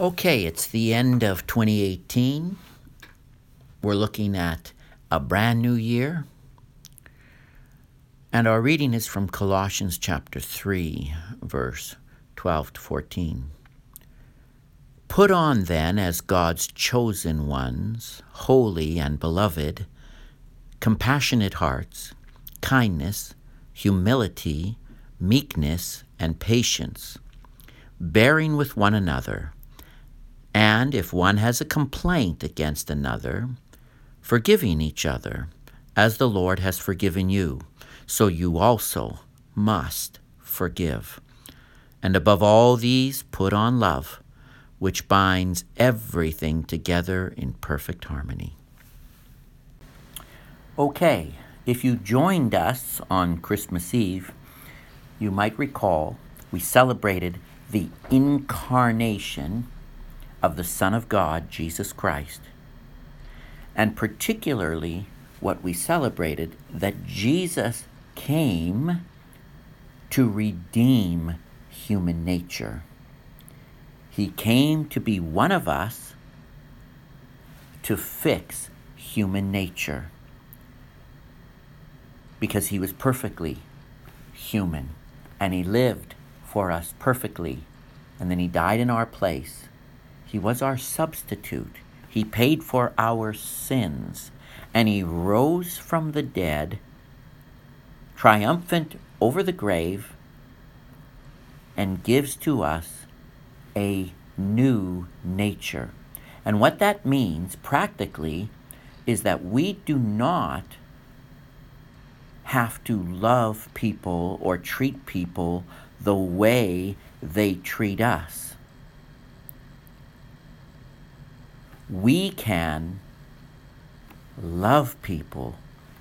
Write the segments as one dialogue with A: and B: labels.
A: Okay, it's the end of 2018. We're looking at a brand new year. And our reading is from Colossians chapter 3, verse 12 to 14. Put on then, as God's chosen ones, holy and beloved, compassionate hearts, kindness, humility, meekness, and patience, bearing with one another and if one has a complaint against another, forgiving each other, as the Lord has forgiven you, so you also must forgive. And above all these, put on love, which binds everything together in perfect harmony. Okay, if you joined us on Christmas Eve, you might recall we celebrated the incarnation of the Son of God, Jesus Christ. And particularly what we celebrated that Jesus came to redeem human nature. He came to be one of us to fix human nature because he was perfectly human and he lived for us perfectly and then he died in our place he was our substitute. He paid for our sins. And he rose from the dead, triumphant over the grave, and gives to us a new nature. And what that means practically is that we do not have to love people or treat people the way they treat us. We can love people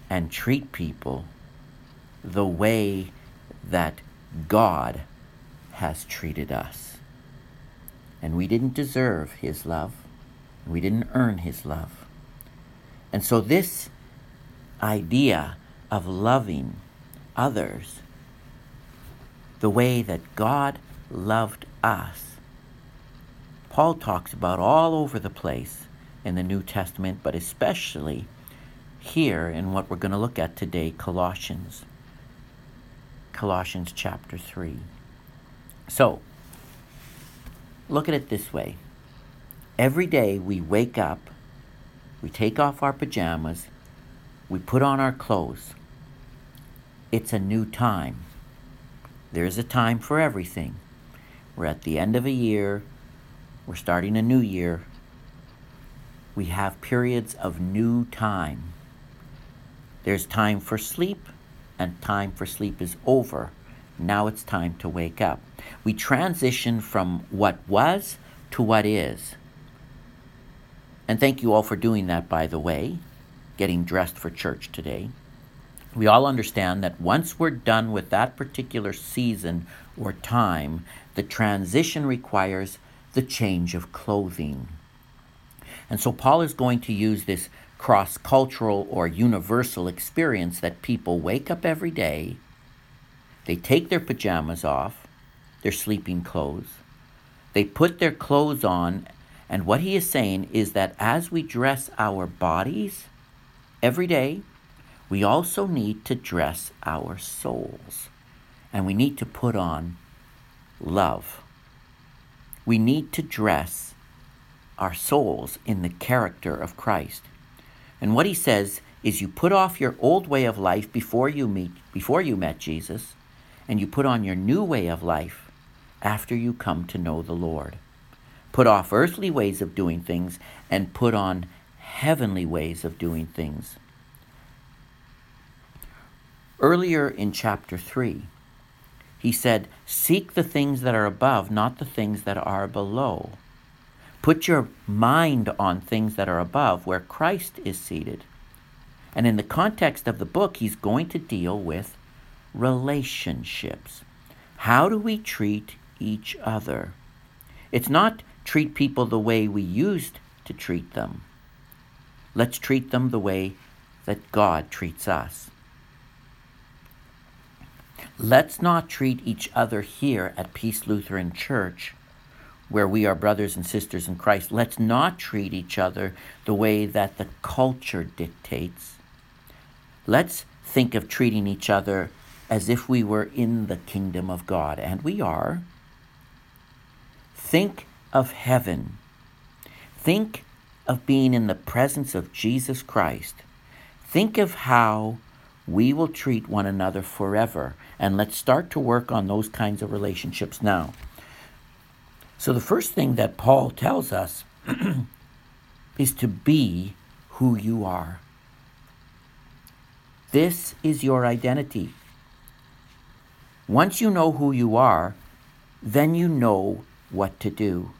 A: and treat people the way that God has treated us. And we didn't deserve His love, we didn't earn His love. And so, this idea of loving others the way that God loved us Paul talks about all over the place in the New Testament, but especially here in what we're going to look at today, Colossians. Colossians chapter 3. So, look at it this way. Every day we wake up, we take off our pajamas, we put on our clothes. It's a new time. There's a time for everything. We're at the end of a year, we're starting a new year. We have periods of new time. There's time for sleep, and time for sleep is over. Now it's time to wake up. We transition from what was to what is. And thank you all for doing that, by the way, getting dressed for church today. We all understand that once we're done with that particular season or time, the transition requires the change of clothing. And so Paul is going to use this cross cultural or universal experience that people wake up every day, they take their pajamas off, their sleeping clothes, they put their clothes on, and what he is saying is that as we dress our bodies every day, we also need to dress our souls. And we need to put on love we need to dress our souls in the character of Christ. And what he says is you put off your old way of life before you meet before you met Jesus, and you put on your new way of life after you come to know the Lord. Put off earthly ways of doing things and put on heavenly ways of doing things. Earlier in chapter 3, he said, Seek the things that are above, not the things that are below. Put your mind on things that are above, where Christ is seated. And in the context of the book, he's going to deal with relationships. How do we treat each other? It's not treat people the way we used to treat them. Let's treat them the way that God treats us. Let's not treat each other here at Peace Lutheran Church where we are brothers and sisters in Christ, let's not treat each other the way that the culture dictates. Let's think of treating each other as if we were in the kingdom of God, and we are. Think of heaven. Think of being in the presence of Jesus Christ. Think of how we will treat one another forever. And let's start to work on those kinds of relationships now. So, the first thing that Paul tells us is to be who you are. This is your identity. Once you know who you are, then you know what to do.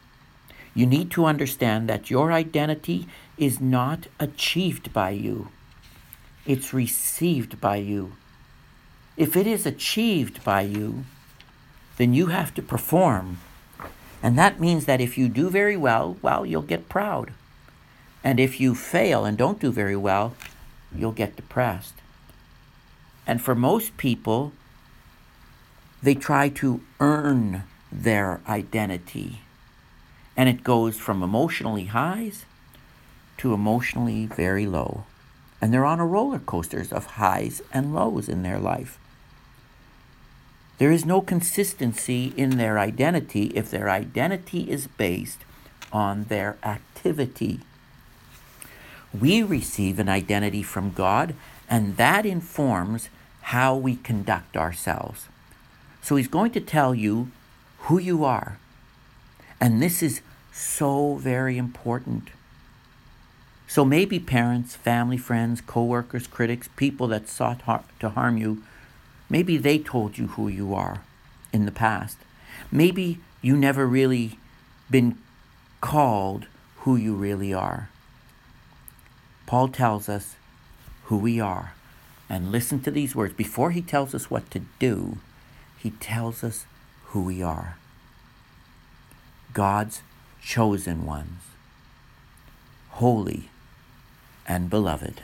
A: You need to understand that your identity is not achieved by you, it's received by you. If it is achieved by you, then you have to perform and that means that if you do very well, well, you'll get proud. And if you fail and don't do very well, you'll get depressed. And for most people, they try to earn their identity. And it goes from emotionally highs to emotionally very low. And they're on a roller coasters of highs and lows in their life. There is no consistency in their identity if their identity is based on their activity. We receive an identity from God, and that informs how we conduct ourselves. So he's going to tell you who you are. And this is so very important. So maybe parents, family, friends, coworkers, critics, people that sought har- to harm you Maybe they told you who you are in the past. Maybe you never really been called who you really are. Paul tells us who we are. And listen to these words. Before he tells us what to do, he tells us who we are God's chosen ones, holy and beloved.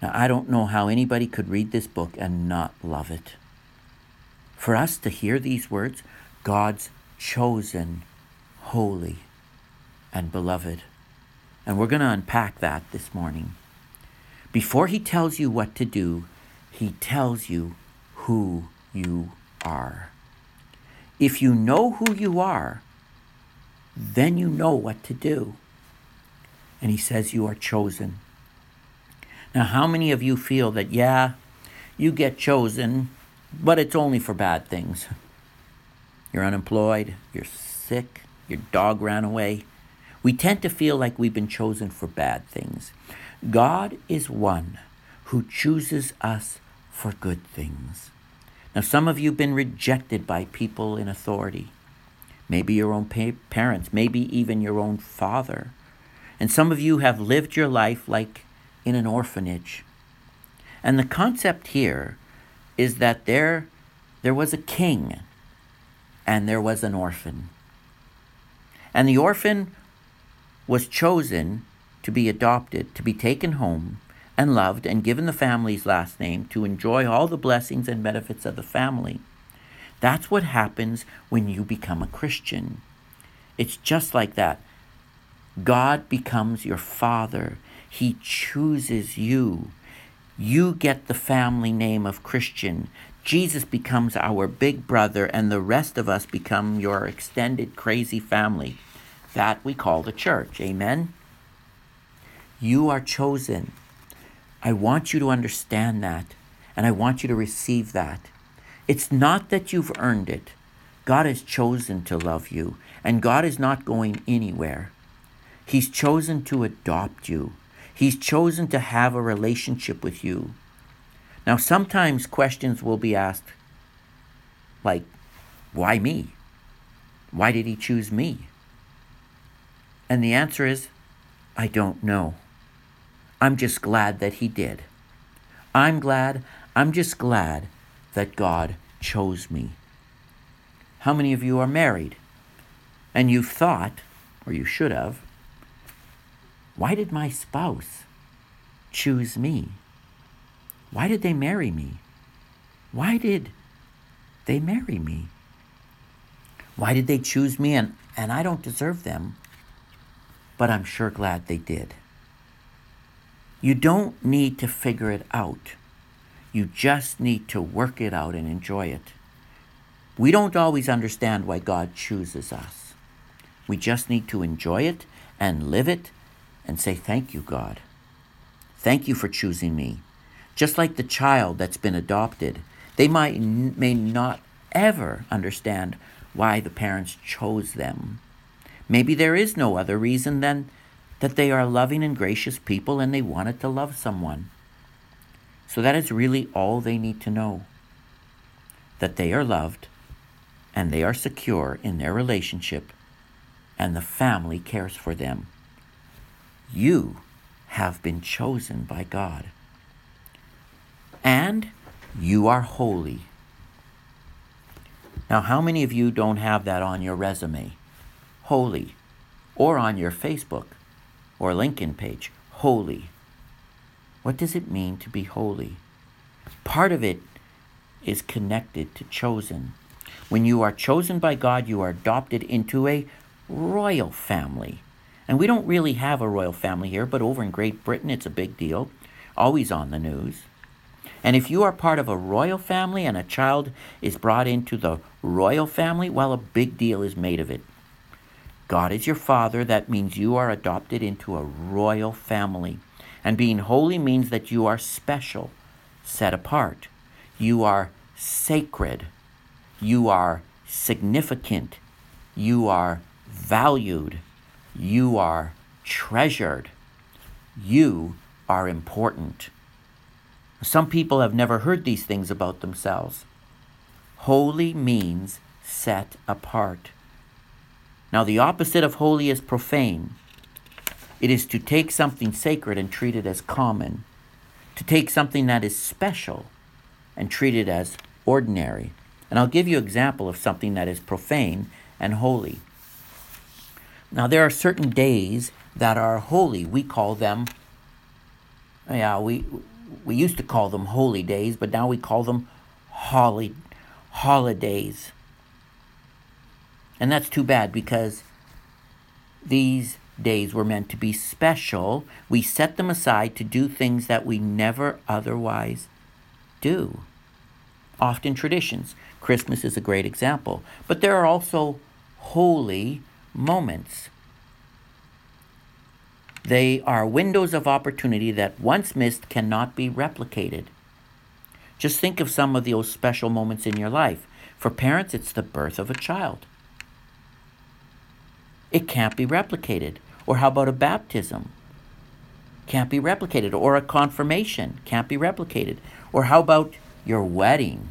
A: Now, I don't know how anybody could read this book and not love it. For us to hear these words, God's chosen, holy, and beloved. And we're going to unpack that this morning. Before he tells you what to do, he tells you who you are. If you know who you are, then you know what to do. And he says you are chosen. Now, how many of you feel that, yeah, you get chosen, but it's only for bad things? You're unemployed, you're sick, your dog ran away. We tend to feel like we've been chosen for bad things. God is one who chooses us for good things. Now, some of you have been rejected by people in authority, maybe your own parents, maybe even your own father. And some of you have lived your life like in an orphanage. And the concept here is that there, there was a king and there was an orphan. And the orphan was chosen to be adopted, to be taken home and loved and given the family's last name to enjoy all the blessings and benefits of the family. That's what happens when you become a Christian. It's just like that. God becomes your father. He chooses you. You get the family name of Christian. Jesus becomes our big brother, and the rest of us become your extended crazy family. That we call the church. Amen? You are chosen. I want you to understand that, and I want you to receive that. It's not that you've earned it. God has chosen to love you, and God is not going anywhere. He's chosen to adopt you. He's chosen to have a relationship with you. Now, sometimes questions will be asked like, why me? Why did he choose me? And the answer is, I don't know. I'm just glad that he did. I'm glad, I'm just glad that God chose me. How many of you are married? And you've thought, or you should have, why did my spouse choose me? Why did they marry me? Why did they marry me? Why did they choose me? And, and I don't deserve them, but I'm sure glad they did. You don't need to figure it out. You just need to work it out and enjoy it. We don't always understand why God chooses us. We just need to enjoy it and live it and say, Thank you, God. Thank you for choosing me. Just like the child that's been adopted, they might may not ever understand why the parents chose them. Maybe there is no other reason than that they are loving and gracious people and they wanted to love someone. So that is really all they need to know that they are loved and they are secure in their relationship and the family cares for them. You have been chosen by God. And you are holy. Now, how many of you don't have that on your resume? Holy. Or on your Facebook or LinkedIn page? Holy. What does it mean to be holy? Part of it is connected to chosen. When you are chosen by God, you are adopted into a royal family. And we don't really have a royal family here, but over in Great Britain, it's a big deal, always on the news. And if you are part of a royal family and a child is brought into the royal family, well, a big deal is made of it. God is your father. That means you are adopted into a royal family. And being holy means that you are special, set apart. You are sacred. You are significant. You are valued. You are treasured. You are important. Some people have never heard these things about themselves. Holy means set apart. Now, the opposite of holy is profane. It is to take something sacred and treat it as common, to take something that is special and treat it as ordinary. And I'll give you an example of something that is profane and holy. Now, there are certain days that are holy. We call them, yeah, we, we used to call them holy days, but now we call them holy, holidays. And that's too bad because these days were meant to be special. We set them aside to do things that we never otherwise do. Often traditions. Christmas is a great example. But there are also holy moments. They are windows of opportunity that once missed cannot be replicated. Just think of some of those special moments in your life. For parents, it's the birth of a child. It can't be replicated. Or how about a baptism? Can't be replicated. Or a confirmation? Can't be replicated. Or how about your wedding?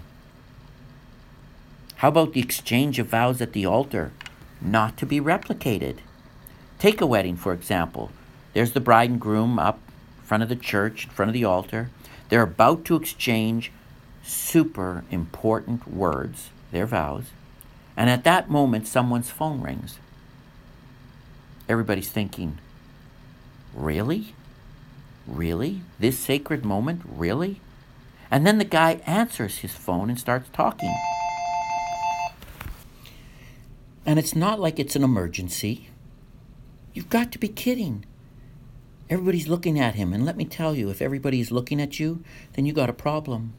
A: How about the exchange of vows at the altar? Not to be replicated. Take a wedding, for example. There's the bride and groom up in front of the church, in front of the altar. They're about to exchange super important words, their vows. And at that moment, someone's phone rings. Everybody's thinking, Really? Really? This sacred moment? Really? And then the guy answers his phone and starts talking. And it's not like it's an emergency. You've got to be kidding. Everybody's looking at him, and let me tell you, if everybody's looking at you, then you got a problem.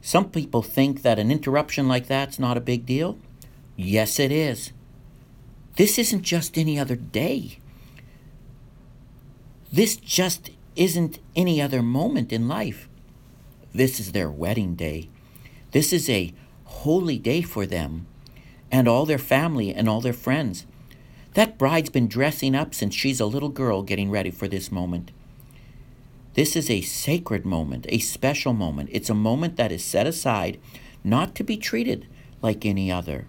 A: Some people think that an interruption like that's not a big deal. Yes, it is. This isn't just any other day. This just isn't any other moment in life. This is their wedding day. This is a holy day for them and all their family and all their friends. That bride's been dressing up since she's a little girl getting ready for this moment. This is a sacred moment, a special moment. It's a moment that is set aside not to be treated like any other.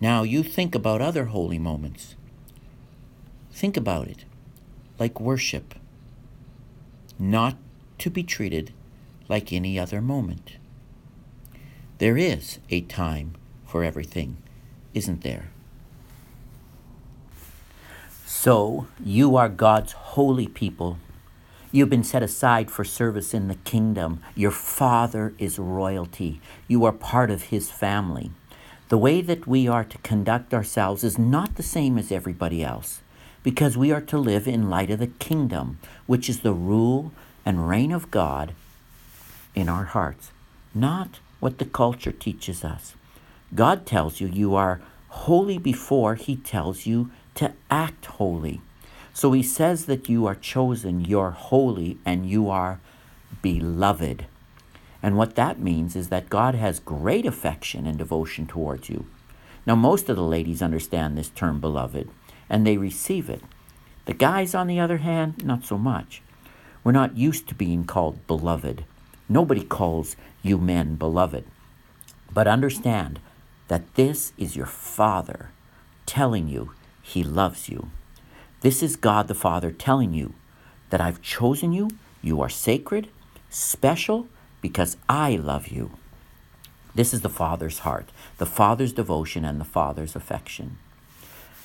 A: Now you think about other holy moments. Think about it like worship, not to be treated like any other moment. There is a time for everything, isn't there? So, you are God's holy people. You've been set aside for service in the kingdom. Your father is royalty. You are part of his family. The way that we are to conduct ourselves is not the same as everybody else because we are to live in light of the kingdom, which is the rule and reign of God in our hearts, not what the culture teaches us. God tells you you are holy before he tells you to act holy. So he says that you are chosen, you're holy, and you are beloved. And what that means is that God has great affection and devotion towards you. Now, most of the ladies understand this term beloved and they receive it. The guys, on the other hand, not so much. We're not used to being called beloved. Nobody calls you men beloved. But understand that this is your Father telling you He loves you. This is God the Father telling you that I've chosen you, you are sacred, special, because I love you. This is the Father's heart, the Father's devotion, and the Father's affection.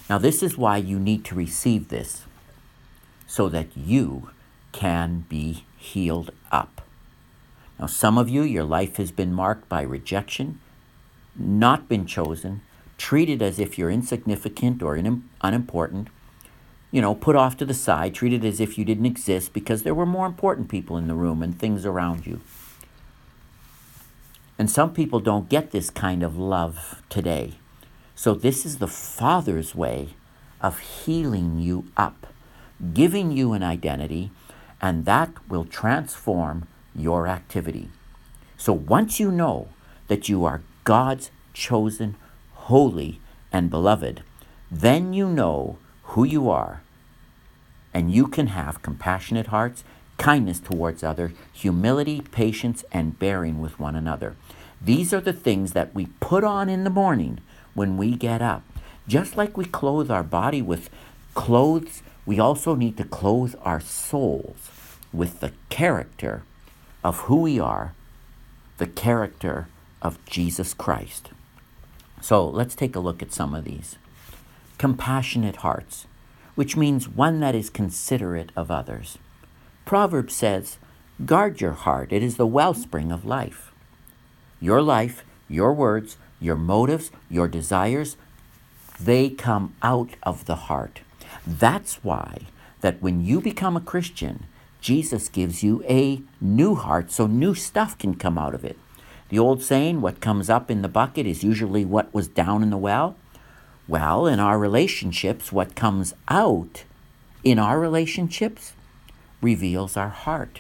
A: Now, this is why you need to receive this so that you can be healed up. Now, some of you, your life has been marked by rejection, not been chosen, treated as if you're insignificant or unimportant, you know, put off to the side, treated as if you didn't exist because there were more important people in the room and things around you. And some people don't get this kind of love today. So, this is the Father's way of healing you up, giving you an identity, and that will transform your activity. So, once you know that you are God's chosen, holy, and beloved, then you know who you are, and you can have compassionate hearts kindness towards others, humility, patience, and bearing with one another. These are the things that we put on in the morning when we get up. Just like we clothe our body with clothes, we also need to clothe our souls with the character of who we are, the character of Jesus Christ. So let's take a look at some of these. Compassionate hearts, which means one that is considerate of others. Proverbs says, Guard your heart, it is the wellspring of life. Your life, your words, your motives, your desires, they come out of the heart. That's why that when you become a Christian, Jesus gives you a new heart so new stuff can come out of it. The old saying, what comes up in the bucket is usually what was down in the well. Well, in our relationships, what comes out in our relationships reveals our heart.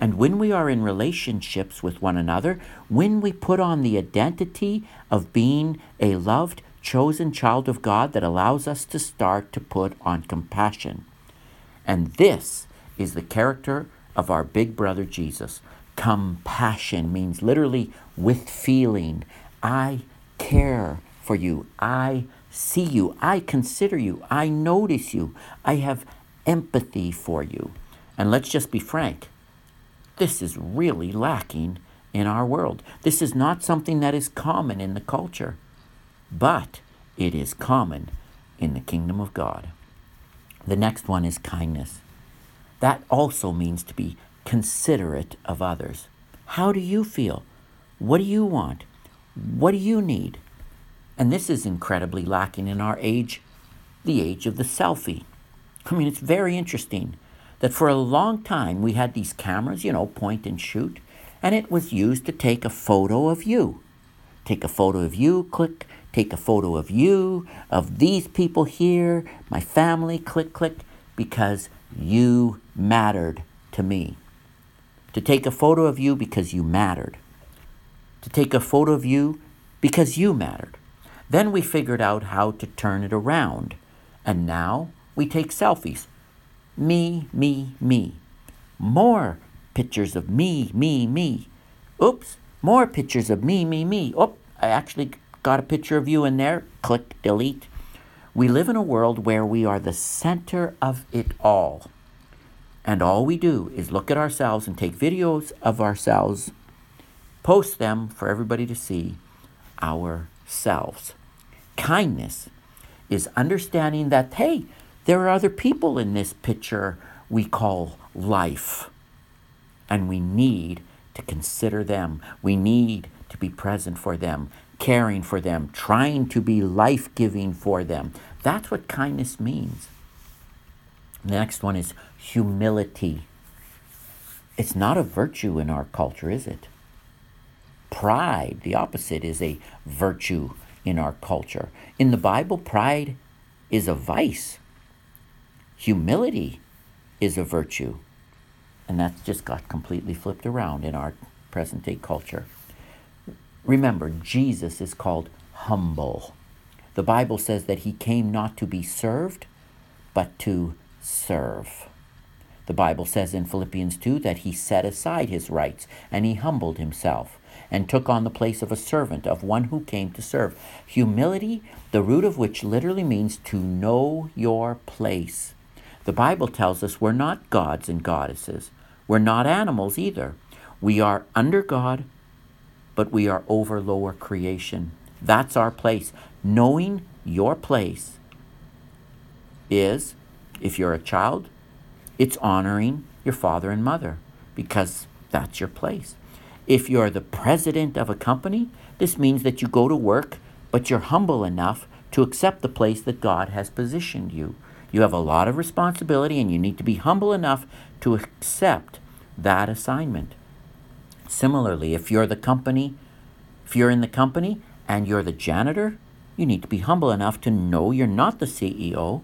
A: And when we are in relationships with one another, when we put on the identity of being a loved, chosen child of God, that allows us to start to put on compassion. And this is the character of our big brother Jesus. Compassion means literally with feeling. I care for you. I see you. I consider you. I notice you. I have empathy for you. And let's just be frank this is really lacking in our world. This is not something that is common in the culture, but it is common in the kingdom of God. The next one is kindness. That also means to be considerate of others. How do you feel? What do you want? What do you need? And this is incredibly lacking in our age, the age of the selfie. I mean, it's very interesting that for a long time we had these cameras, you know, point and shoot, and it was used to take a photo of you. Take a photo of you, click, take a photo of you, of these people here, my family, click, click, because you mattered to me. To take a photo of you because you mattered. To take a photo of you because you mattered. Then we figured out how to turn it around. And now we take selfies me, me, me. More pictures of me, me, me. Oops, more pictures of me, me, me. Oh, I actually got a picture of you in there. Click, delete. We live in a world where we are the center of it all. And all we do is look at ourselves and take videos of ourselves, post them for everybody to see ourselves. Kindness is understanding that, hey, there are other people in this picture we call life. And we need to consider them. We need to be present for them. caring for them, trying to be life giving for them. That's what kindness means. The next one is humility. It's not a virtue in our culture, is it? Pride, the opposite, is a virtue in our culture. In the Bible, pride is a vice, humility is a virtue. And that's just got completely flipped around in our present day culture. Remember, Jesus is called humble. The Bible says that he came not to be served, but to serve. The Bible says in Philippians 2 that he set aside his rights and he humbled himself and took on the place of a servant, of one who came to serve. Humility, the root of which literally means to know your place. The Bible tells us we're not gods and goddesses. We're not animals either. We are under God, but we are over lower creation. That's our place. Knowing your place is, if you're a child, it's honoring your father and mother because that's your place. If you're the president of a company, this means that you go to work, but you're humble enough to accept the place that God has positioned you. You have a lot of responsibility and you need to be humble enough to accept that assignment. Similarly, if you're the company, if you're in the company and you're the janitor, you need to be humble enough to know you're not the CEO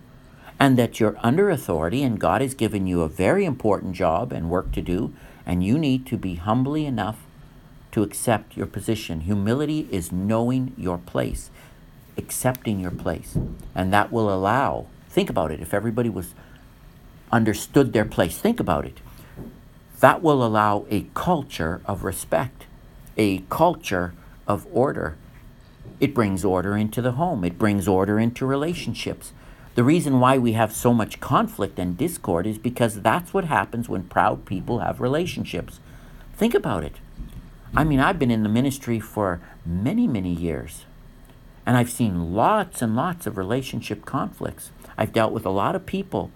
A: and that you're under authority and God has given you a very important job and work to do, and you need to be humbly enough to accept your position. Humility is knowing your place, accepting your place, and that will allow. Think about it. If everybody was understood their place, think about it that will allow a culture of respect, a culture of order. It brings order into the home, it brings order into relationships. The reason why we have so much conflict and discord is because that's what happens when proud people have relationships. Think about it. I mean, I've been in the ministry for many, many years, and I've seen lots and lots of relationship conflicts. I've dealt with a lot of people,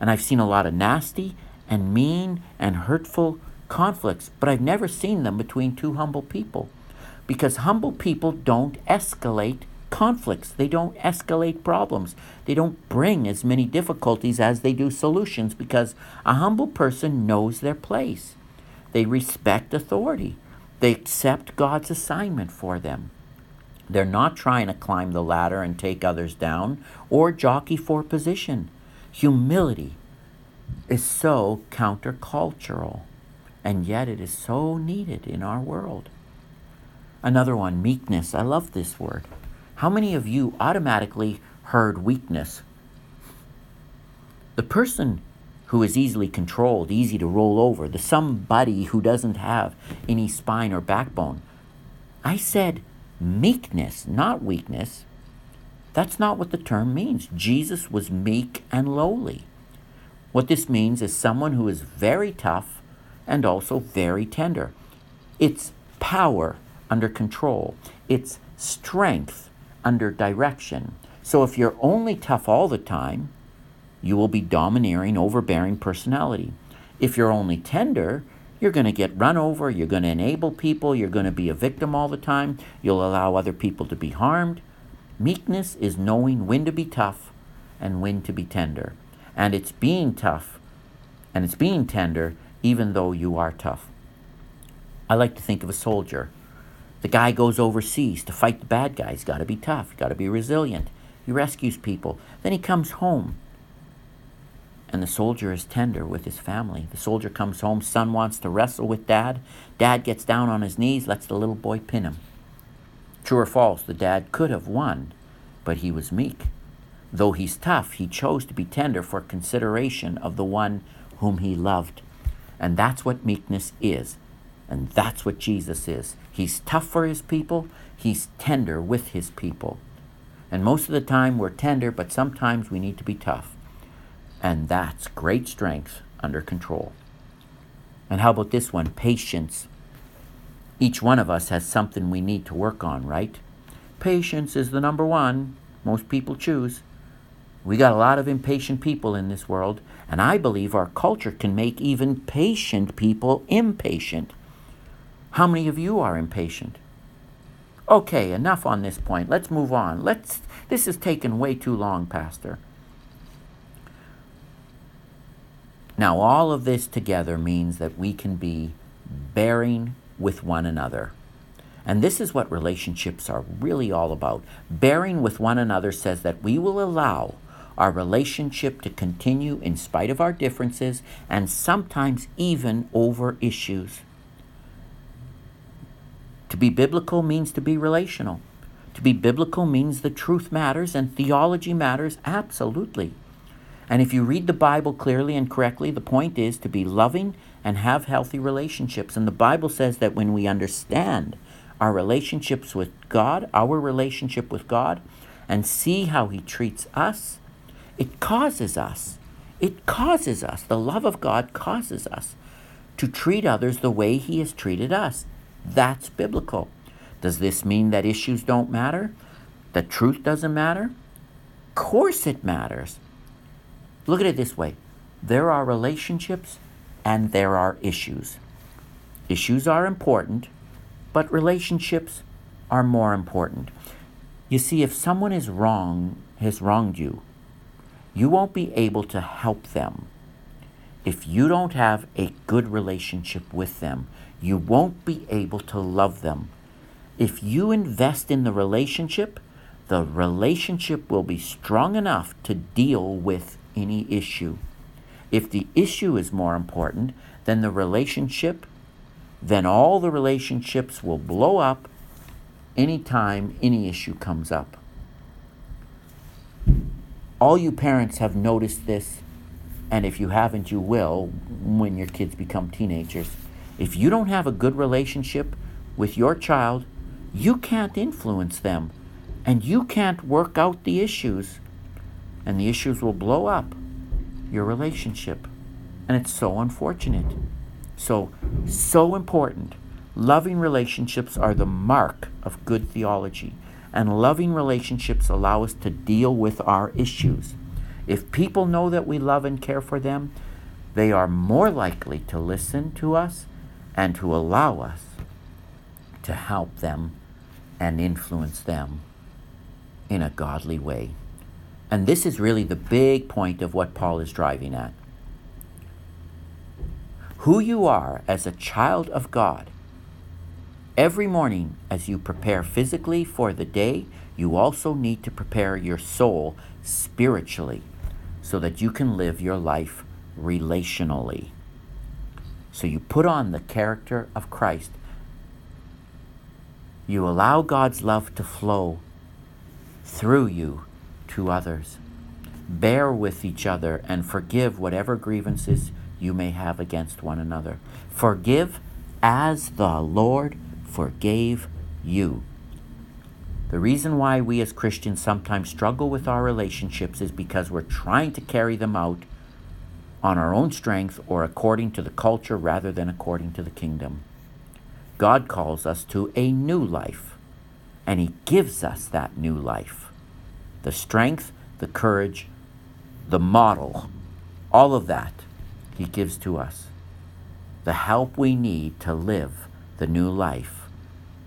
A: and I've seen a lot of nasty and mean and hurtful conflicts, but I've never seen them between two humble people. Because humble people don't escalate conflicts, they don't escalate problems, they don't bring as many difficulties as they do solutions because a humble person knows their place. They respect authority, they accept God's assignment for them. They're not trying to climb the ladder and take others down or jockey for position. Humility is so countercultural, and yet it is so needed in our world. Another one, meekness. I love this word. How many of you automatically heard weakness? The person who is easily controlled, easy to roll over, the somebody who doesn't have any spine or backbone. I said meekness, not weakness. That's not what the term means. Jesus was meek and lowly. What this means is someone who is very tough and also very tender. It's power under control, it's strength under direction. So if you're only tough all the time, you will be domineering, overbearing personality. If you're only tender, you're going to get run over, you're going to enable people, you're going to be a victim all the time, you'll allow other people to be harmed. Meekness is knowing when to be tough and when to be tender and it's being tough and it's being tender even though you are tough. I like to think of a soldier. The guy goes overseas to fight the bad guys. Got to be tough. Got to be resilient. He rescues people. Then he comes home. And the soldier is tender with his family. The soldier comes home. Son wants to wrestle with dad. Dad gets down on his knees, lets the little boy pin him. True or false, the dad could have won, but he was meek. Though he's tough, he chose to be tender for consideration of the one whom he loved. And that's what meekness is. And that's what Jesus is. He's tough for his people, he's tender with his people. And most of the time we're tender, but sometimes we need to be tough. And that's great strength under control. And how about this one? Patience. Each one of us has something we need to work on, right? Patience is the number one most people choose. We got a lot of impatient people in this world, and I believe our culture can make even patient people impatient. How many of you are impatient? Okay, enough on this point. Let's move on. Let's this has taken way too long, pastor. Now, all of this together means that we can be bearing with one another. And this is what relationships are really all about. Bearing with one another says that we will allow our relationship to continue in spite of our differences and sometimes even over issues. To be biblical means to be relational. To be biblical means the truth matters and theology matters absolutely. And if you read the Bible clearly and correctly, the point is to be loving and have healthy relationships. And the Bible says that when we understand our relationships with God, our relationship with God, and see how He treats us, it causes us, it causes us, the love of God causes us to treat others the way He has treated us. That's biblical. Does this mean that issues don't matter? That truth doesn't matter? Of course it matters. Look at it this way there are relationships and there are issues. Issues are important, but relationships are more important. You see, if someone is wrong, has wronged you, you won't be able to help them. If you don't have a good relationship with them, you won't be able to love them. If you invest in the relationship, the relationship will be strong enough to deal with any issue. If the issue is more important than the relationship, then all the relationships will blow up anytime any issue comes up. All you parents have noticed this, and if you haven't, you will when your kids become teenagers. If you don't have a good relationship with your child, you can't influence them and you can't work out the issues. And the issues will blow up your relationship. And it's so unfortunate. So, so important. Loving relationships are the mark of good theology and loving relationships allow us to deal with our issues. If people know that we love and care for them, they are more likely to listen to us and to allow us to help them and influence them in a godly way. And this is really the big point of what Paul is driving at. Who you are as a child of God Every morning, as you prepare physically for the day, you also need to prepare your soul spiritually so that you can live your life relationally. So you put on the character of Christ. You allow God's love to flow through you to others. Bear with each other and forgive whatever grievances you may have against one another. Forgive as the Lord forgave you. The reason why we as Christians sometimes struggle with our relationships is because we're trying to carry them out on our own strength or according to the culture rather than according to the kingdom. God calls us to a new life, and He gives us that new life. The strength, the courage, the model, all of that He gives to us. The help we need to live the new life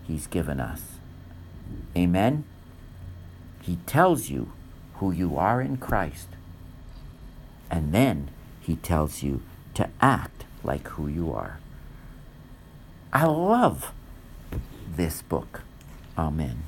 A: He's given us. Amen? He tells you who you are in Christ. And then he tells you to act like who you are. I love this book. Amen.